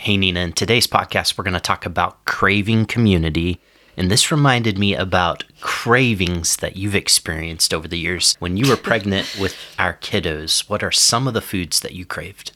Hey, Nina, in today's podcast, we're going to talk about craving community. And this reminded me about cravings that you've experienced over the years. When you were pregnant with our kiddos, what are some of the foods that you craved?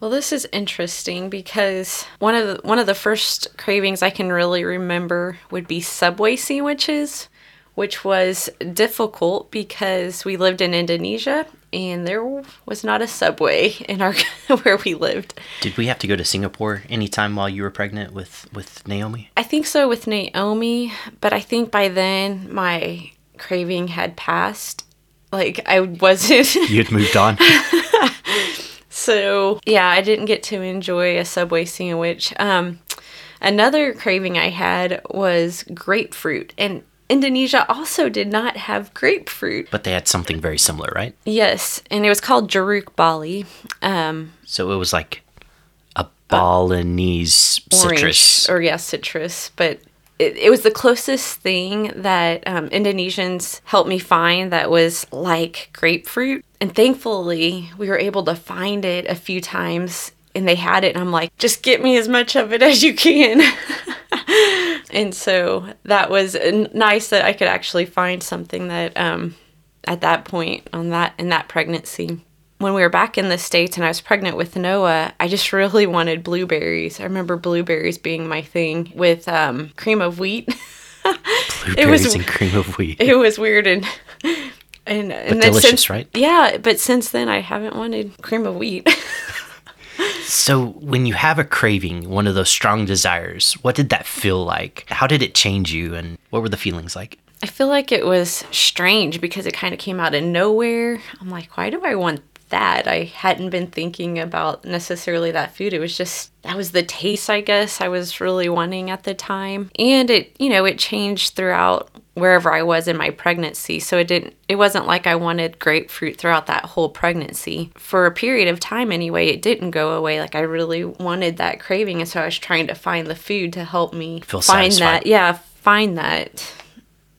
Well, this is interesting because one of the, one of the first cravings I can really remember would be Subway sandwiches, which was difficult because we lived in Indonesia and there was not a Subway in our where we lived. Did we have to go to Singapore anytime while you were pregnant with with Naomi? I think so with Naomi, but I think by then my craving had passed. Like I wasn't You had moved on. So yeah, I didn't get to enjoy a Subway sandwich. Um, another craving I had was grapefruit, and Indonesia also did not have grapefruit. But they had something very similar, right? Yes, and it was called jeruk bali. Um, So it was like a Balinese orange, citrus. or yeah, citrus, but. It, it was the closest thing that um, Indonesians helped me find that was like grapefruit. And thankfully, we were able to find it a few times and they had it. And I'm like, just get me as much of it as you can. and so that was nice that I could actually find something that um, at that point on that in that pregnancy when we were back in the states and I was pregnant with Noah, I just really wanted blueberries. I remember blueberries being my thing with um, cream of wheat. Blueberries and cream of wheat. It was weird and and and But delicious, since, right? Yeah, but since then I haven't wanted cream of wheat. So, when you have a craving, one of those strong desires, what did that feel like? How did it change you, and what were the feelings like? I feel like it was strange because it kind of came out of nowhere. I'm like, why do I want that? I hadn't been thinking about necessarily that food. It was just that was the taste, I guess, I was really wanting at the time. And it, you know, it changed throughout wherever I was in my pregnancy. So it didn't it wasn't like I wanted grapefruit throughout that whole pregnancy. For a period of time anyway, it didn't go away. Like I really wanted that craving and so I was trying to find the food to help me Feel find satisfied. that yeah, find that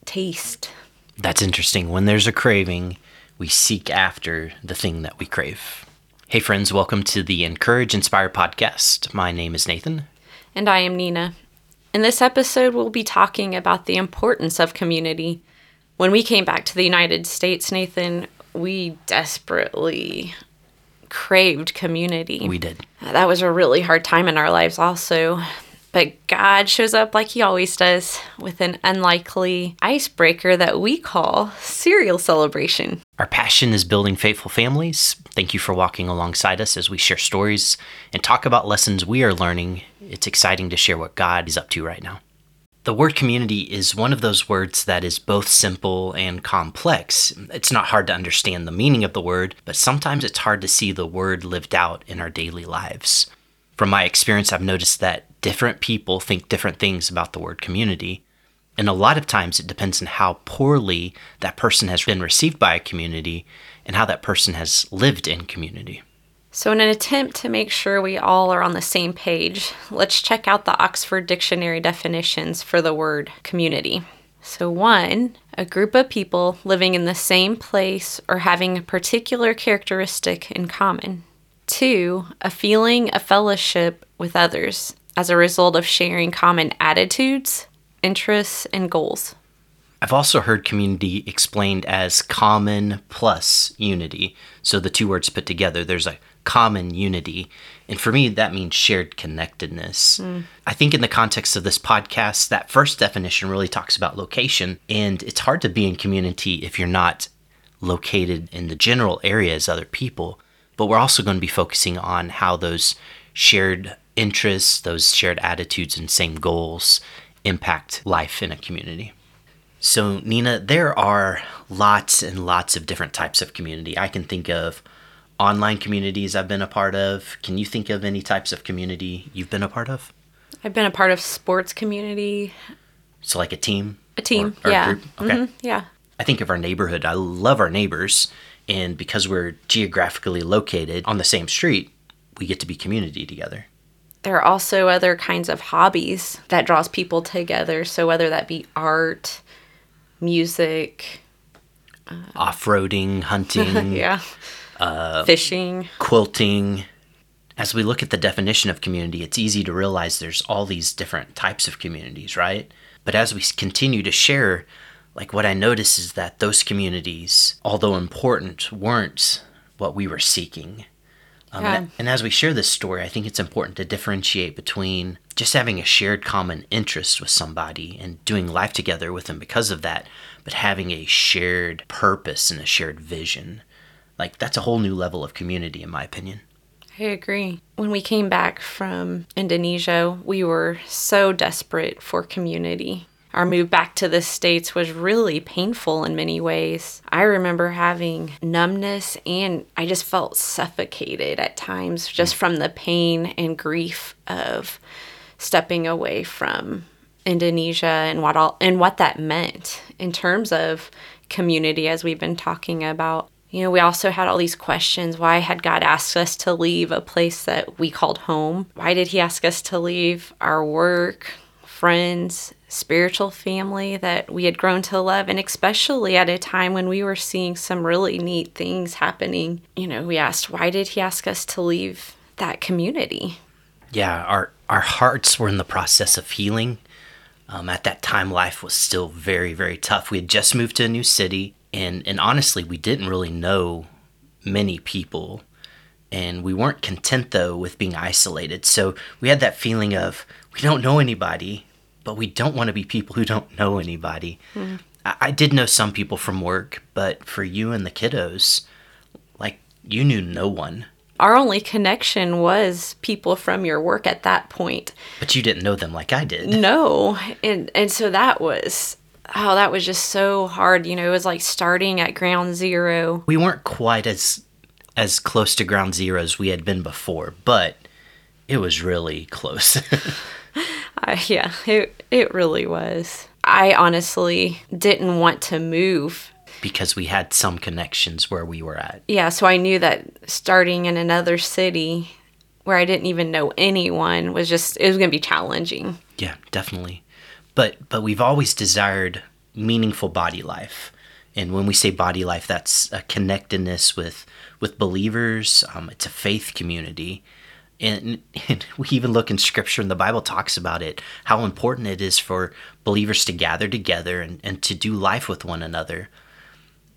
taste. That's interesting. When there's a craving, we seek after the thing that we crave. Hey, friends, welcome to the Encourage Inspire podcast. My name is Nathan. And I am Nina. In this episode, we'll be talking about the importance of community. When we came back to the United States, Nathan, we desperately craved community. We did. that was a really hard time in our lives, also. But God shows up like He always does with an unlikely icebreaker that we call cereal celebration. Our passion is building faithful families. Thank you for walking alongside us as we share stories and talk about lessons we are learning. It's exciting to share what God is up to right now. The word community is one of those words that is both simple and complex. It's not hard to understand the meaning of the word, but sometimes it's hard to see the word lived out in our daily lives. From my experience, I've noticed that different people think different things about the word community. And a lot of times it depends on how poorly that person has been received by a community and how that person has lived in community. So, in an attempt to make sure we all are on the same page, let's check out the Oxford Dictionary definitions for the word community. So, one, a group of people living in the same place or having a particular characteristic in common. Two, a feeling of fellowship with others as a result of sharing common attitudes, interests, and goals. I've also heard community explained as common plus unity. So the two words put together, there's a common unity. And for me, that means shared connectedness. Hmm. I think in the context of this podcast, that first definition really talks about location. And it's hard to be in community if you're not located in the general area as other people. But we're also going to be focusing on how those shared interests, those shared attitudes, and same goals impact life in a community. So, Nina, there are lots and lots of different types of community. I can think of online communities I've been a part of. Can you think of any types of community you've been a part of? I've been a part of sports community, So, like a team? a team, Or- or a yeah. group? Okay. Mhm, yeah. I think of our neighborhood. I love our neighbors. And because we're geographically located on the same street, we get to be community together. There are also other kinds of hobbies that draws people together. So whether that be art, music, Off roading, hunting, yeah, Uh, fishing, quilting, as we look at the definition of community, it's easy to realize there's all these different types of communities, right? But as we continue to share, like what I notice is that those communities, although important, weren't what we were seeking. Um, Yeah. and, and as we share this story, I think it's important to differentiate between just having a shared common interest with somebody and doing life together with them because of that, but having a shared purpose and a shared vision. Like, that's a whole new level of community, in my opinion. I agree. When we came back from Indonesia, we were so desperate for community. Our move back to the States was really painful in many ways. I remember having numbness and I just felt suffocated at times just from the pain and grief of stepping away from Indonesia and what all and what that meant in terms of community as we've been talking about. You know, we also had all these questions. Why had God asked us to leave a place that we called home? Why did He ask us to leave our work, friends, spiritual family that we had grown to love? And especially at a time when we were seeing some really neat things happening. You know, we asked, why did He ask us to leave that community? yeah, our our hearts were in the process of healing. Um, at that time, life was still very, very tough. We had just moved to a new city, and and honestly, we didn't really know many people, and we weren't content though with being isolated. So we had that feeling of we don't know anybody, but we don't want to be people who don't know anybody. Mm-hmm. I, I did know some people from work, but for you and the kiddos, like you knew no one, Our only connection was people from your work at that point. but you didn't know them like I did. No, and and so that was oh, that was just so hard. You know, it was like starting at ground zero. we weren't quite as as close to ground zero as we had been before, but it was really close. Uh, yeah, it it really was. I honestly didn't want to move. because we had some connections where we were at. Yeah, so I knew that starting in another city where I didn't even know anyone was just it was going to be challenging. Yeah, definitely. But but we've always desired meaningful body life. And when we say body life, that's a connectedness with with believers. Um, it's a faith community, and, and we even look in Scripture, and the Bible talks about it, how important it is for believers to gather together and, and to do life with one another.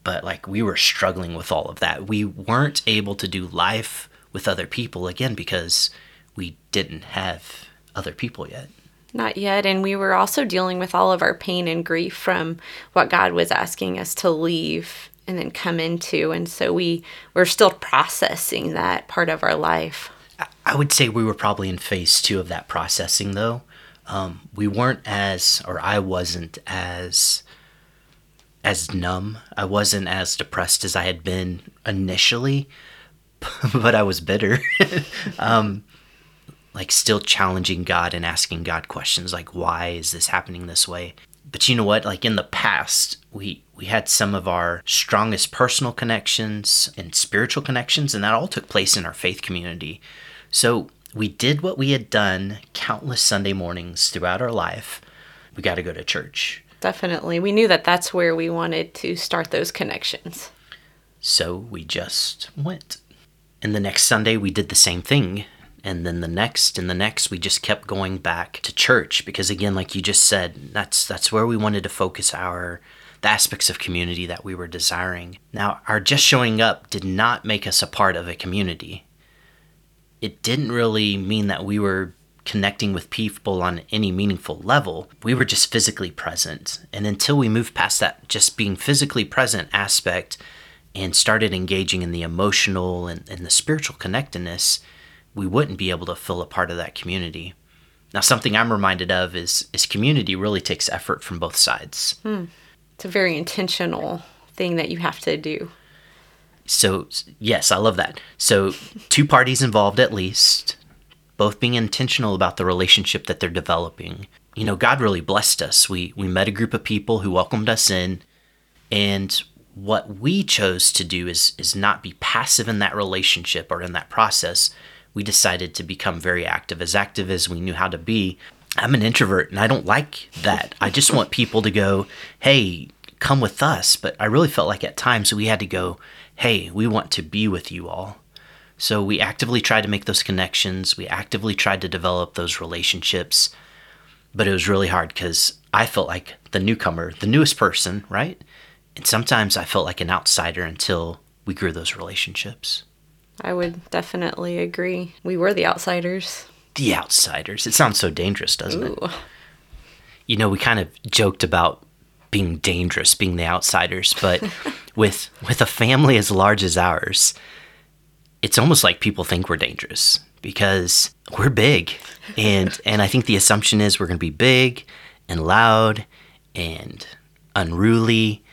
But like we were struggling with all of that. We weren't able to do life with other people again because we didn't have other people yet. Not yet. And we were also dealing with all of our pain and grief from what God was asking us to leave and then come into. And so we were still processing that part of our life. I would say we were probably in phase two of that processing, though. Um, we weren't as, or I wasn't as, as numb. I wasn't as depressed as I had been initially, but I was bitter. um, like still challenging God and asking God questions like, why is this happening this way? But you know what? Like in the past, we we had some of our strongest personal connections and spiritual connections, and that all took place in our faith community. So we did what we had done countless Sunday mornings throughout our life. We got to go to church. Definitely. We knew that that's where we wanted to start those connections. So we just went. And the next Sunday, we did the same thing. And then the next and the next, we just kept going back to church because, again, like you just said, that's that's where we wanted to focus our the aspects of community that we were desiring. Now, our just showing up did not make us a part of a community. It didn't really mean that we were connecting with people on any meaningful level. We were just physically present. And until we moved past that just being physically present aspect and started engaging in the emotional and, and the spiritual connectedness, we wouldn't be able to fill a part of that community. Now, something I'm reminded of is, is community really takes effort from both sides. Hmm. It's a very intentional thing that you have to do. So, yes, I love that. So, two parties involved at least, both being intentional about the relationship that they're developing. You know, God really blessed us. We we met a group of people who welcomed us in, and what we chose to do is is not be passive in that relationship or in that process. We decided to become very active, as active as we knew how to be. I'm an introvert and I don't like that. I just want people to go, "Hey, come with us." But I really felt like at times we had to go, "Hey, we want to be with you all." So we actively tried to make those connections. We actively tried to develop those relationships. But it was really hard because I felt like the newcomer, the newest person, right? And sometimes I felt like an outsider until we grew those relationships. I would definitely agree. We were the outsiders. The outsiders. It sounds so dangerous, doesn't Ooh. it? You know, we kind of joked about being dangerous, being the outsiders, but with with a family as large as ours, it's almost like people think we're dangerous because we're big. And and I think the assumption is we're going to be big and loud and unruly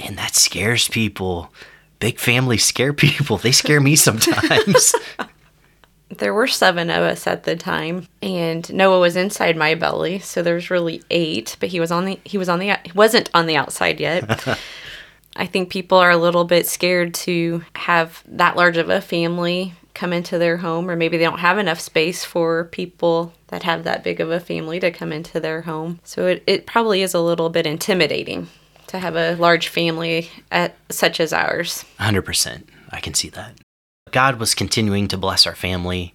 and that scares people. Big families scare people. They scare me sometimes. There were seven of us at the time, and Noah was inside my belly, so there's really eight. But he was on the he was on the he wasn't on the outside yet. I think people are a little bit scared to have that large of a family come into their home, or maybe they don't have enough space for people that have that big of a family to come into their home. So it, it probably is a little bit intimidating to have a large family at, such as ours. 100%. I can see that. God was continuing to bless our family,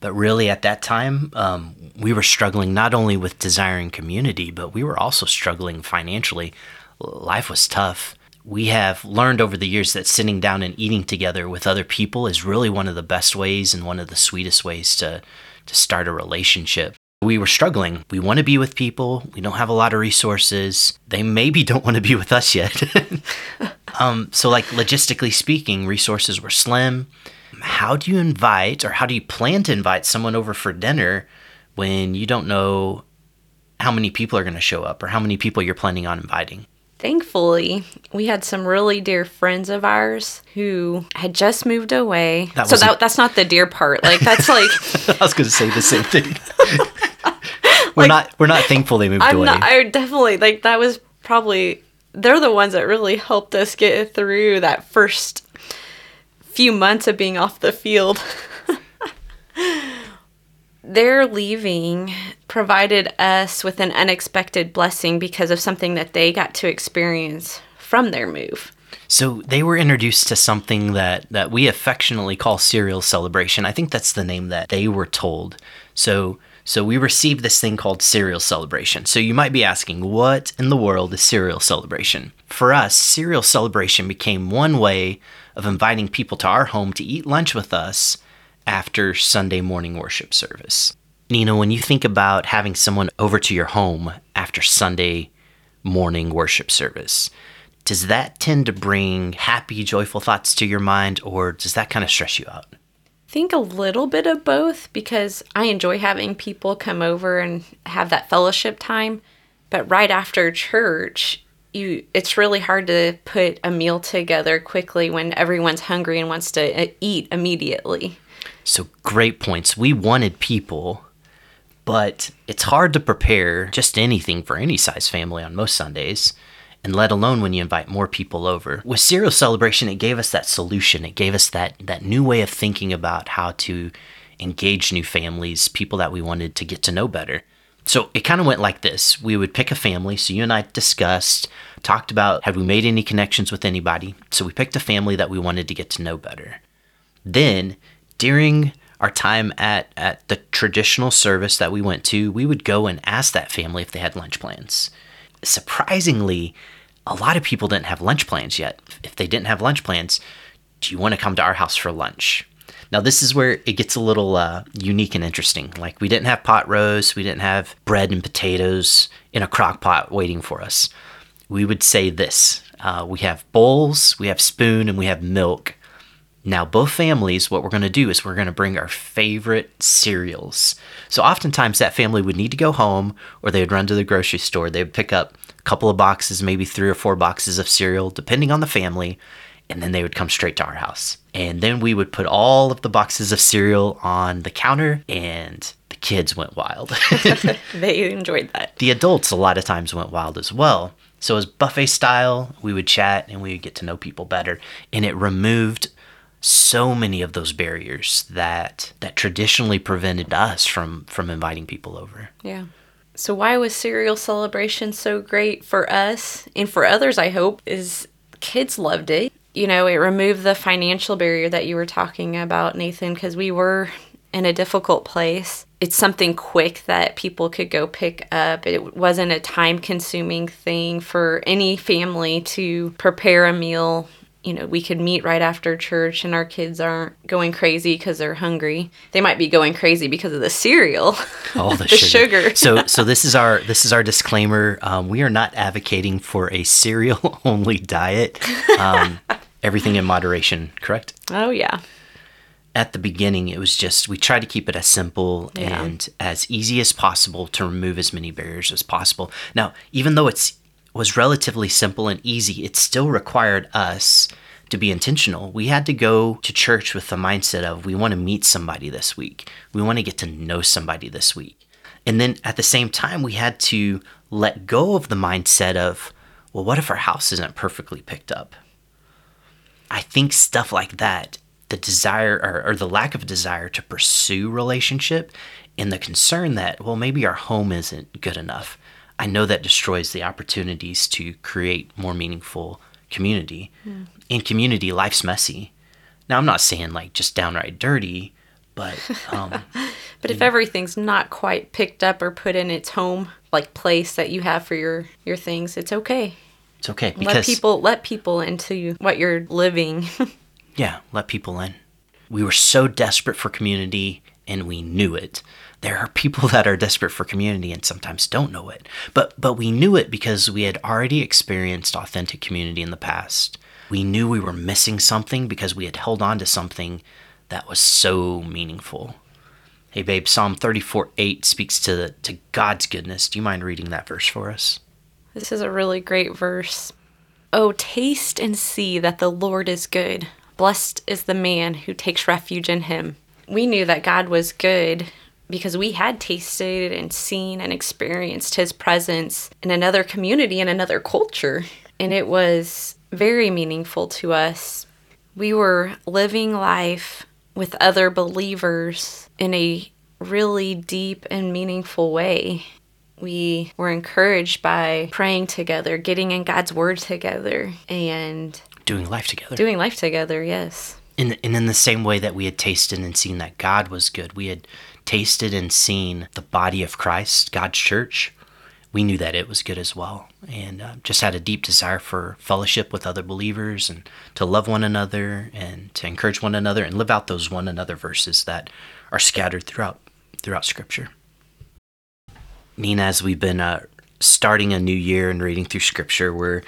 but really at that time, um, we were struggling not only with desiring community, but we were also struggling financially. Life was tough. We have learned over the years that sitting down and eating together with other people is really one of the best ways and one of the sweetest ways to, to start a relationship. We were struggling. We want to be with people. We don't have a lot of resources. They maybe don't want to be with us yet. um, so, like, logistically speaking, resources were slim. How do you invite or how do you plan to invite someone over for dinner when you don't know how many people are going to show up or how many people you're planning on inviting? Thankfully, we had some really dear friends of ours who had just moved away. That so that, that's not the dear part. Like that's like I was going to say the same thing. we're not we're not thankful they moved I'm away. not. I definitely like that was probably they're the ones that really helped us get through that first few months of being off the field. Their leaving provided us with an unexpected blessing because of something that they got to experience from their move. So they were introduced to something that that we affectionately call cereal celebration. I think that's the name that they were told. So so we received this thing called cereal celebration. So you might be asking, what in the world is cereal celebration? For us, cereal celebration became one way of inviting people to our home to eat lunch with us after Sunday morning worship service. Nina, when you think about having someone over to your home after Sunday morning worship service, does that tend to bring happy, joyful thoughts to your mind, or does that kind of stress you out? think a little bit of both because I enjoy having people come over and have that fellowship time. But right after church, you it's really hard to put a meal together quickly when everyone's hungry and wants to uh, eat immediately. So, great points. We wanted people, but it's hard to prepare just anything for any size family on most Sundays, and let alone when you invite more people over. With Cereal Celebration, it gave us that solution. It gave us that, that new way of thinking about how to engage new families, people that we wanted to get to know better. So it kind of went like this. We would pick a family. So you and I discussed, talked about had we made any connections with anybody. So we picked a family that we wanted to get to know better. Then during our time at, at the traditional service that we went to, we would go and ask that family if they had lunch plans. Surprisingly, a lot of people didn't have lunch plans yet. If they didn't have lunch plans, do you want to come to our house for lunch? Now, this is where it gets a little uh, unique and interesting. Like, we didn't have pot roast, we didn't have bread and potatoes in a crock pot waiting for us. We would say this uh, we have bowls, we have spoon, and we have milk. Now, both families, what we're going to do is we're going to bring our favorite cereals. So, oftentimes, that family would need to go home or they would run to the grocery store. They would pick up a couple of boxes, maybe three or four boxes of cereal, depending on the family, and then they would come straight to our house. And then we would put all of the boxes of cereal on the counter, and the kids went wild. They enjoyed that. the adults a lot of times went wild as well. So as buffet style, we would chat and we would get to know people better, and it removed so many of those barriers that that traditionally prevented us from from inviting people over. Yeah. So why was cereal celebration so great for us and for others? I hope is kids loved it. You know, it removed the financial barrier that you were talking about, Nathan, because we were in a difficult place. It's something quick that people could go pick up. It wasn't a time consuming thing for any family to prepare a meal. You know, we could meet right after church and our kids aren't going crazy because they're hungry. They might be going crazy because of the cereal. All the, The sugar. sugar. so so this is our this is our disclaimer. Um, we are not advocating for a cereal only diet. Um, everything in moderation, correct? oh, yeah. At the beginning, it was just we tried to keep it as simple Yeah. and as easy as possible to remove as many barriers as possible. Now, even though it's was relatively simple and easy, it still required us to be intentional. We had to go to church with the mindset of we want to meet somebody this week. We want to get to know somebody this week. And then at the same time, we had to let go of the mindset of, well, what if our house isn't perfectly picked up? I think stuff like that, the desire or, or the lack of desire to pursue relationship and the concern that, well, maybe our home isn't good enough. I know that destroys the opportunities to create more meaningful community. In community, life's messy. Now, I'm not saying like just downright dirty, but um, But if everything's not quite picked up or put in its home, like place that you have for your your things, it's okay. It's okay because let people let people into what you're living. Yeah, let people in. We were so desperate for community and we knew it. There are people that are desperate for community and sometimes don't know it. But but we knew it because we had already experienced authentic community in the past. We knew we were missing something because we had held on to something that was so meaningful. Hey babe, Psalm 34 8 speaks to to God's goodness. Do you mind reading that verse for us? This is a really great verse. Oh, taste and see that the Lord is good. Blessed is the man who takes refuge in him. We knew that God was good because we had tasted and seen and experienced his presence in another community in another culture. And it was very meaningful to us. We were living life with other believers in a really deep and meaningful way. We were encouraged by praying together, getting in God's word together, and Doing life together. doing life together, yes. In, and in the same way that we had tasted and seen that God was good, we had tasted and seen the body of Christ, God's church. We knew that it was good as well, and uh, just had a deep desire for fellowship with other believers and to love one another and to encourage one another and live out those one another verses that are scattered throughout throughout Scripture. Nina, as we've been uh, starting a new year and reading through Scripture, we're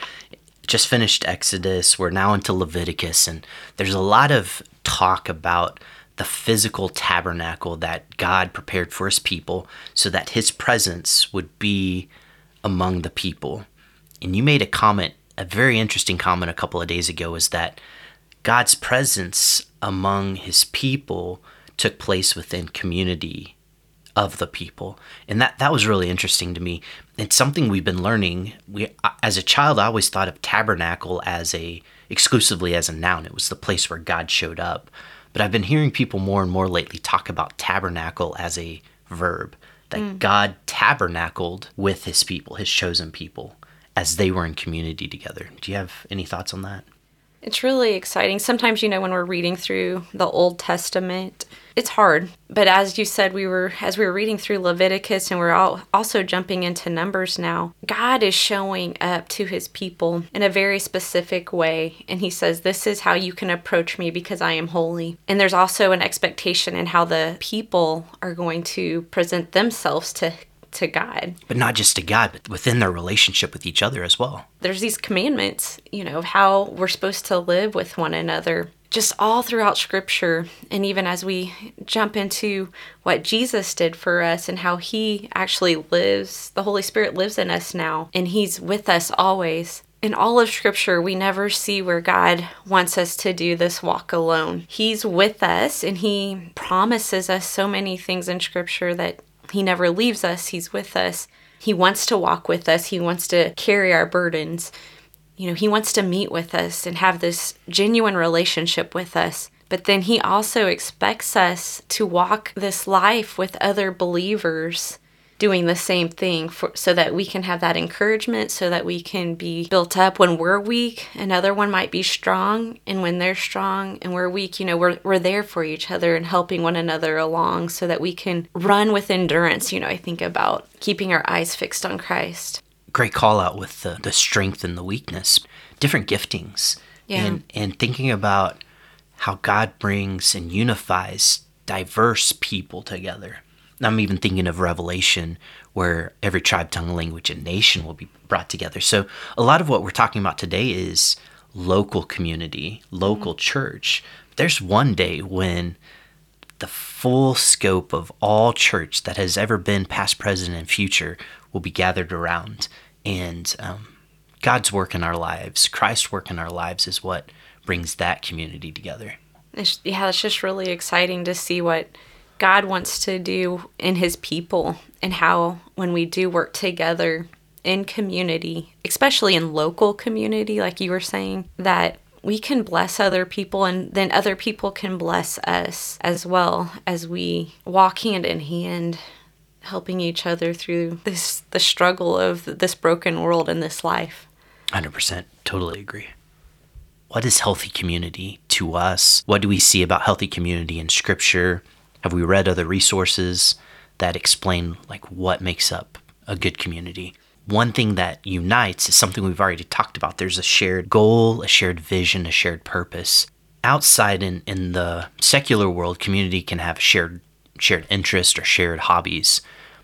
just finished Exodus. We're now into Leviticus, and there's a lot of talk about the physical tabernacle that God prepared for his people so that his presence would be among the people. And you made a comment, a very interesting comment a couple of days ago, is that God's presence among his people took place within community of the people. And that that was really interesting to me. It's something we've been learning. We as a child i always thought of tabernacle as a exclusively as a noun. It was the place where god showed up. But i've been hearing people more and more lately talk about tabernacle as a verb that mm. god tabernacled with his people his chosen people as they were in community together. Do you have any thoughts on that It's really exciting. Sometimes, you know, when we're reading through the Old Testament, it's hard. But as you said, we were as we were reading through Leviticus and we're all also jumping into Numbers now. God is showing up to his people in a very specific way, and he says, "This is how you can approach me because I am holy." And there's also an expectation in how the people are going to present themselves to to God. but not just to god but within their relationship with each other as well there's these commandments, you know, of how we're supposed to live with one another, just all throughout scripture. And even as we jump into what Jesus did for us and how he actually lives, the Holy Spirit lives in us now, and he's with us always. In all of scripture, we never see where God wants us to do this walk alone. He's with us and he promises us so many things in scripture that he never leaves us, he's with us. He wants to walk with us. He wants to carry our burdens. You know, he wants to meet with us and have this genuine relationship with us. But then he also expects us to walk this life with other believers doing the same thing for, so that we can have that encouragement, so that we can be built up when we're weak. Another one might be strong, and when they're strong and we're weak, you know, we're, we're there for each other and helping one another along so that we can run with endurance. You know, I think about keeping our eyes fixed on Christ. Great call out with the, the strength and the weakness, different giftings. Yeah. And, and thinking about how God brings and unifies diverse people together. I'm even thinking of Revelation, where every tribe, tongue, language, and nation will be brought together. So, a lot of what we're talking about today is local community, local mm-hmm. church. There's one day when the full scope of all church that has ever been past, present, and future will be gathered around. And um, God's work in our lives, Christ's work in our lives, is what brings that community together. It's, yeah, it's just really exciting to see what God wants to do in his people and how when we do work together in community, especially in local community, like you were saying, that we can bless other people and then other people can bless us as well as we walk hand in hand helping each other through this the struggle of this broken world and this life. 100% totally agree. What is healthy community to us? What do we see about healthy community in scripture have we read other resources that explain like what makes up a good community? One thing that unites is something we've already talked about. There's a shared goal, a shared vision, a shared purpose. Outside in, in the secular world, community can have shared shared interest or shared hobbies.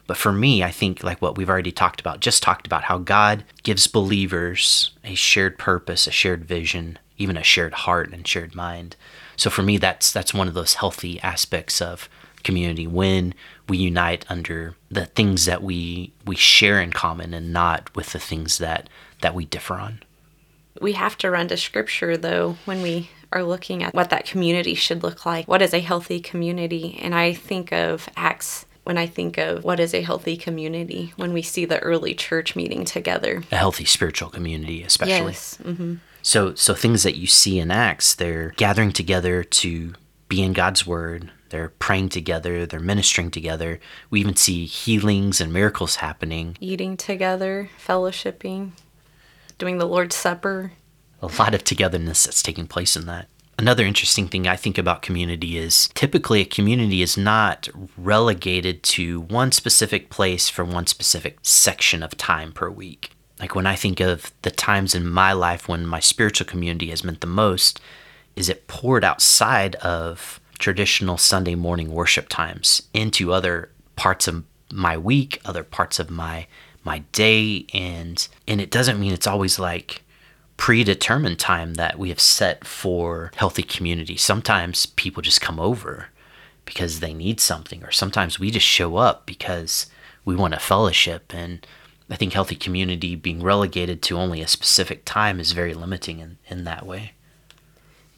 But for me, I think like what we've already talked about, just talked about how God gives believers a shared purpose, a shared vision, even a shared heart and shared mind. So for me, that's that's one of those healthy aspects of community when we unite under the things that we we share in common and not with the things that that we differ on. We have to run to scripture though when we are looking at what that community should look like. What is a healthy community? And I think of Acts when I think of what is a healthy community when we see the early church meeting together. A healthy spiritual community, especially. Yes. Mm-hmm. So, so things that you see in Acts, they're gathering together to be in God's Word. They're praying together. They're ministering together. We even see healings and miracles happening. Eating together, fellowshipping, doing the Lord's Supper. A lot of togetherness that's taking place in that. Another interesting thing I think about community is typically a community is not relegated to one specific place for one specific section of time per week. Like when I think of the times in my life when my spiritual community has meant the most, is it poured outside of traditional Sunday morning worship times into other parts of my week, other parts of my my day and and it doesn't mean it's always like predetermined time that we have set for healthy community. Sometimes people just come over because they need something or sometimes we just show up because we want a fellowship and I think healthy community being relegated to only a specific time is very limiting in, in that way.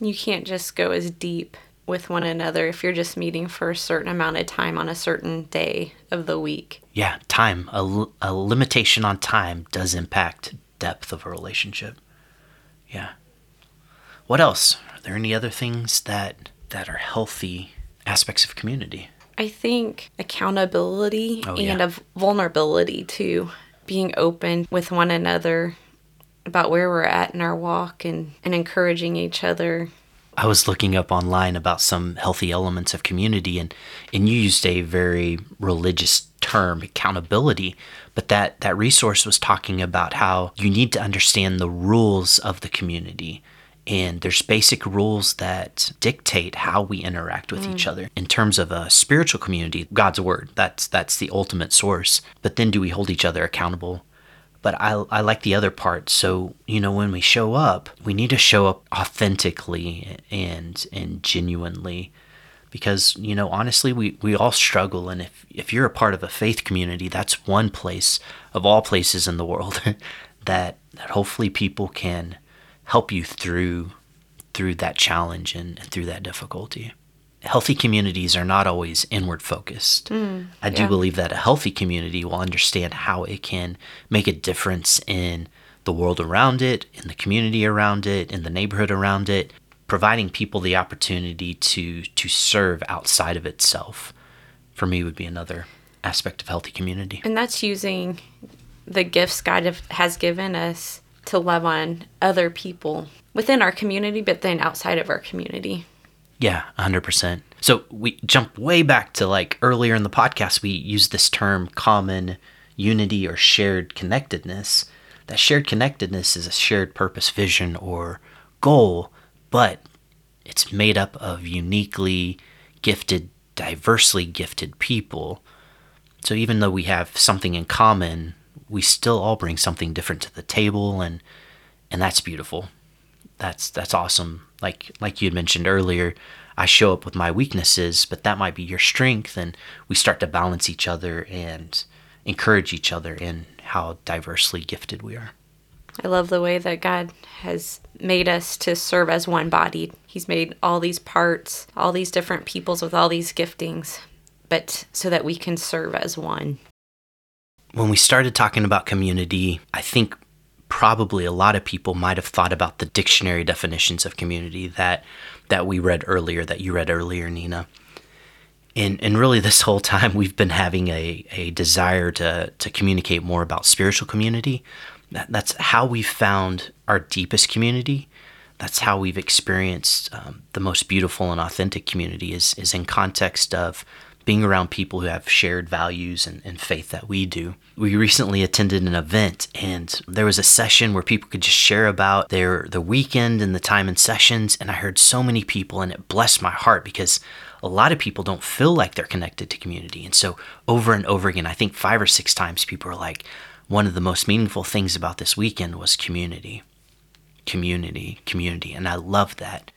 You can't just go as deep with one another if you're just meeting for a certain amount of time on a certain day of the week. Yeah, time, a, a limitation on time does impact depth of a relationship. Yeah. What else? Are there any other things that that are healthy aspects of community? I think accountability oh, and yeah. a vulnerability too being open with one another about where we're at in our walk and, and encouraging each other. I was looking up online about some healthy elements of community and, and you used a very religious term, accountability, but that, that resource was talking about how you need to understand the rules of the community and there's basic rules that dictate how we interact with mm. each other. In terms of a spiritual community god's word that's that's the ultimate source but then do we hold each other accountable? But I, I like the other part. So you know when we show up we need to show up authentically and and genuinely because you know honestly we, we all struggle. And if, if you're a part of a faith community that's one place of all places in the world that that hopefully people can help you through through that challenge and, and through that difficulty. Healthy communities are not always inward focused. Mm, I do yeah. believe that a healthy community will understand how it can make a difference in the world around it, in the community around it, in the neighborhood around it, providing people the opportunity to to serve outside of itself. For me would be another aspect of healthy community. And that's using the gifts God have- has given us to love on other people within our community, but then outside of our community. Yeah, 100%. So we jump way back to like earlier in the podcast, we used this term common unity or shared connectedness. That shared connectedness is a shared purpose, vision, or goal, but it's made up of uniquely gifted, diversely gifted people. So even though we have something in common, we still all bring something different to the table and and that's beautiful. That's that's awesome. Like like you had mentioned earlier, I show up with my weaknesses, but that might be your strength and we start to balance each other and encourage each other in how diversely gifted we are. I love the way that God has made us to serve as one body. He's made all these parts, all these different peoples with all these giftings, but so that we can serve as one. When we started talking about community, I think probably a lot of people might have thought about the dictionary definitions of community that that we read earlier, that you read earlier, Nina. And and really this whole time we've been having a, a desire to to communicate more about spiritual community. That, that's how we found our deepest community. That's how we've experienced um, the most beautiful and authentic community is is in context of being around people who have shared values and, and, faith that we do. We recently attended an event and there was a session where people could just share about their the weekend and the time in sessions and I heard so many people and it blessed my heart because a lot of people don't feel like they're connected to community. And so over and over again, I think five or six times people are like, one of the most meaningful things about this weekend was community. Community, community. And I love that.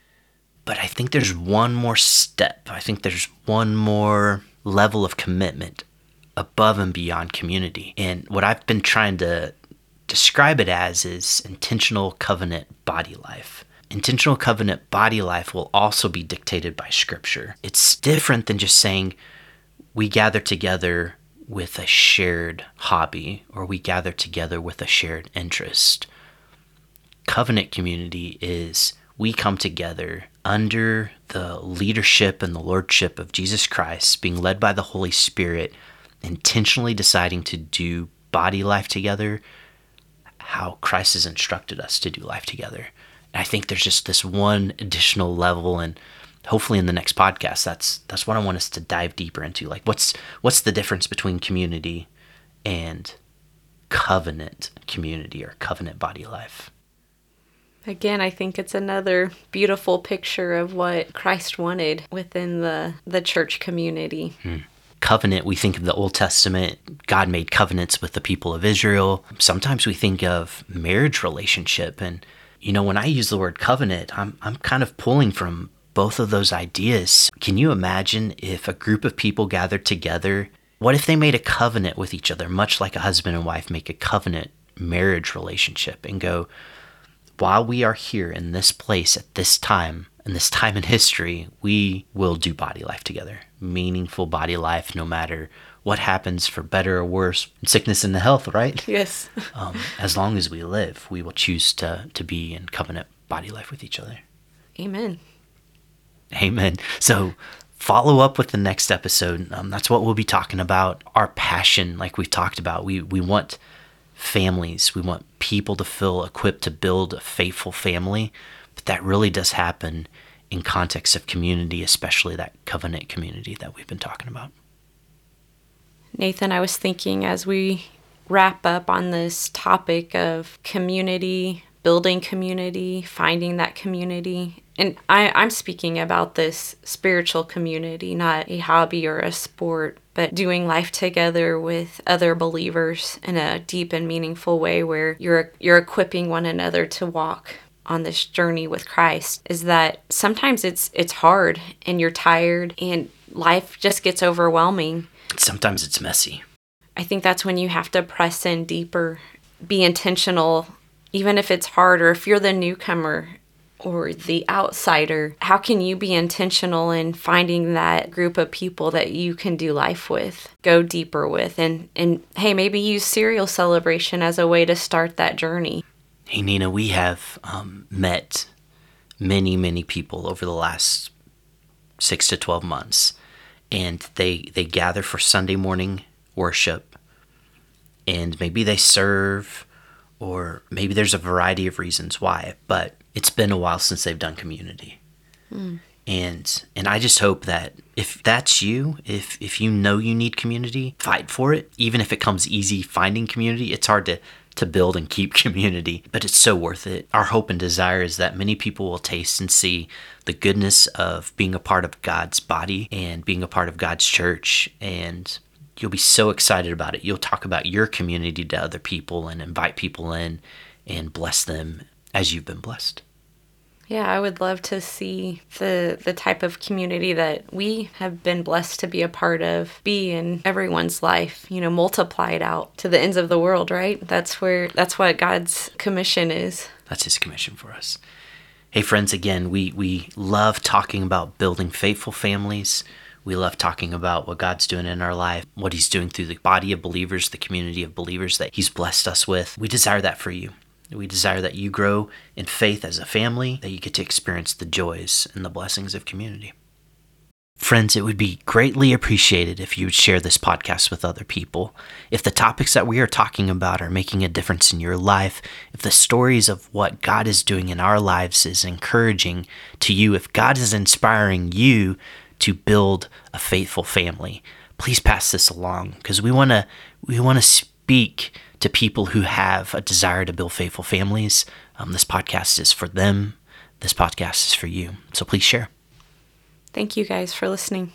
But I think there's one more step. I think there's one more level of commitment above and beyond community. And what I've been trying to describe it as is intentional covenant body life. Intentional covenant body life will also be dictated by scripture. It's different than just saying we gather together with a shared hobby or we gather together with a shared interest. Covenant community is we come together under the leadership and the lordship of Jesus Christ, being led by the Holy Spirit, intentionally deciding to do body life together, how Christ has instructed us to do life together. And I think there's just this one additional level and hopefully in the next podcast that's that's what I want us to dive deeper into. Like what's what's the difference between community and covenant community or covenant body life? Again, I think it's another beautiful picture of what Christ wanted within the, the church community. Hmm. Covenant, we think of the Old Testament, God made covenants with the people of Israel. Sometimes we think of marriage relationship. And, you know, when I use the word covenant, I'm, I'm kind of pulling from both of those ideas. Can you imagine if a group of people gathered together? What if they made a covenant with each other, much like a husband and wife make a covenant marriage relationship and go, while we are here in this place at this time, in this time in history, we will do body life together. Meaningful body life, no matter what happens for better or worse, sickness and the health, right? Yes. um, as long as we live, we will choose to, to be in covenant body life with each other. Amen. Amen. So follow up with the next episode. Um, that's what we'll be talking about. Our passion, like we've talked about, we we want families. We want people to feel equipped to build a faithful family, but that really does happen in context of community, especially that covenant community that we've been talking about. Nathan, I was thinking as we wrap up on this topic of community, building community, finding that community. And I, I'm speaking about this spiritual community, not a hobby or a sport, but doing life together with other believers in a deep and meaningful way where you're you're equipping one another to walk on this journey with Christ is that sometimes it's it's hard and you're tired and life just gets overwhelming. Sometimes it's messy. I think that's when you have to press in deeper, be intentional even if it's hard or if you're the newcomer or the outsider, how can you be intentional in finding that group of people that you can do life with, go deeper with, and, and hey, maybe use cereal celebration as a way to start that journey? Hey, Nina, we have um, met many, many people over the last six to 12 months, and they, they gather for Sunday morning worship and maybe they serve or maybe there's a variety of reasons why, but it's been a while since they've done community. Mm. And and I just hope that if that's you, if if you know you need community, fight for it. Even if it comes easy finding community, it's hard to to build and keep community, but it's so worth it. Our hope and desire is that many people will taste and see the goodness of being a part of God's body and being a part of God's church and you'll be so excited about it. You'll talk about your community to other people and invite people in and bless them as you've been blessed. Yeah, I would love to see the the type of community that we have been blessed to be a part of be in everyone's life, you know, multiplied out to the ends of the world, right? That's where that's what God's commission is. That's his commission for us. Hey friends, again, we we love talking about building faithful families. We love talking about what God's doing in our life, what He's doing through the body of believers, the community of believers that He's blessed us with. We desire that for you. We desire that you grow in faith as a family, that you get to experience the joys and the blessings of community. Friends, it would be greatly appreciated if you would share this podcast with other people. If the topics that we are talking about are making a difference in your life, if the stories of what God is doing in our lives is encouraging to you, if God is inspiring you to build a faithful family. Please pass this along because we want to we want to speak to people who have a desire to build faithful families. Um, this podcast is for them. This podcast is for you. So please share. Thank you guys for listening.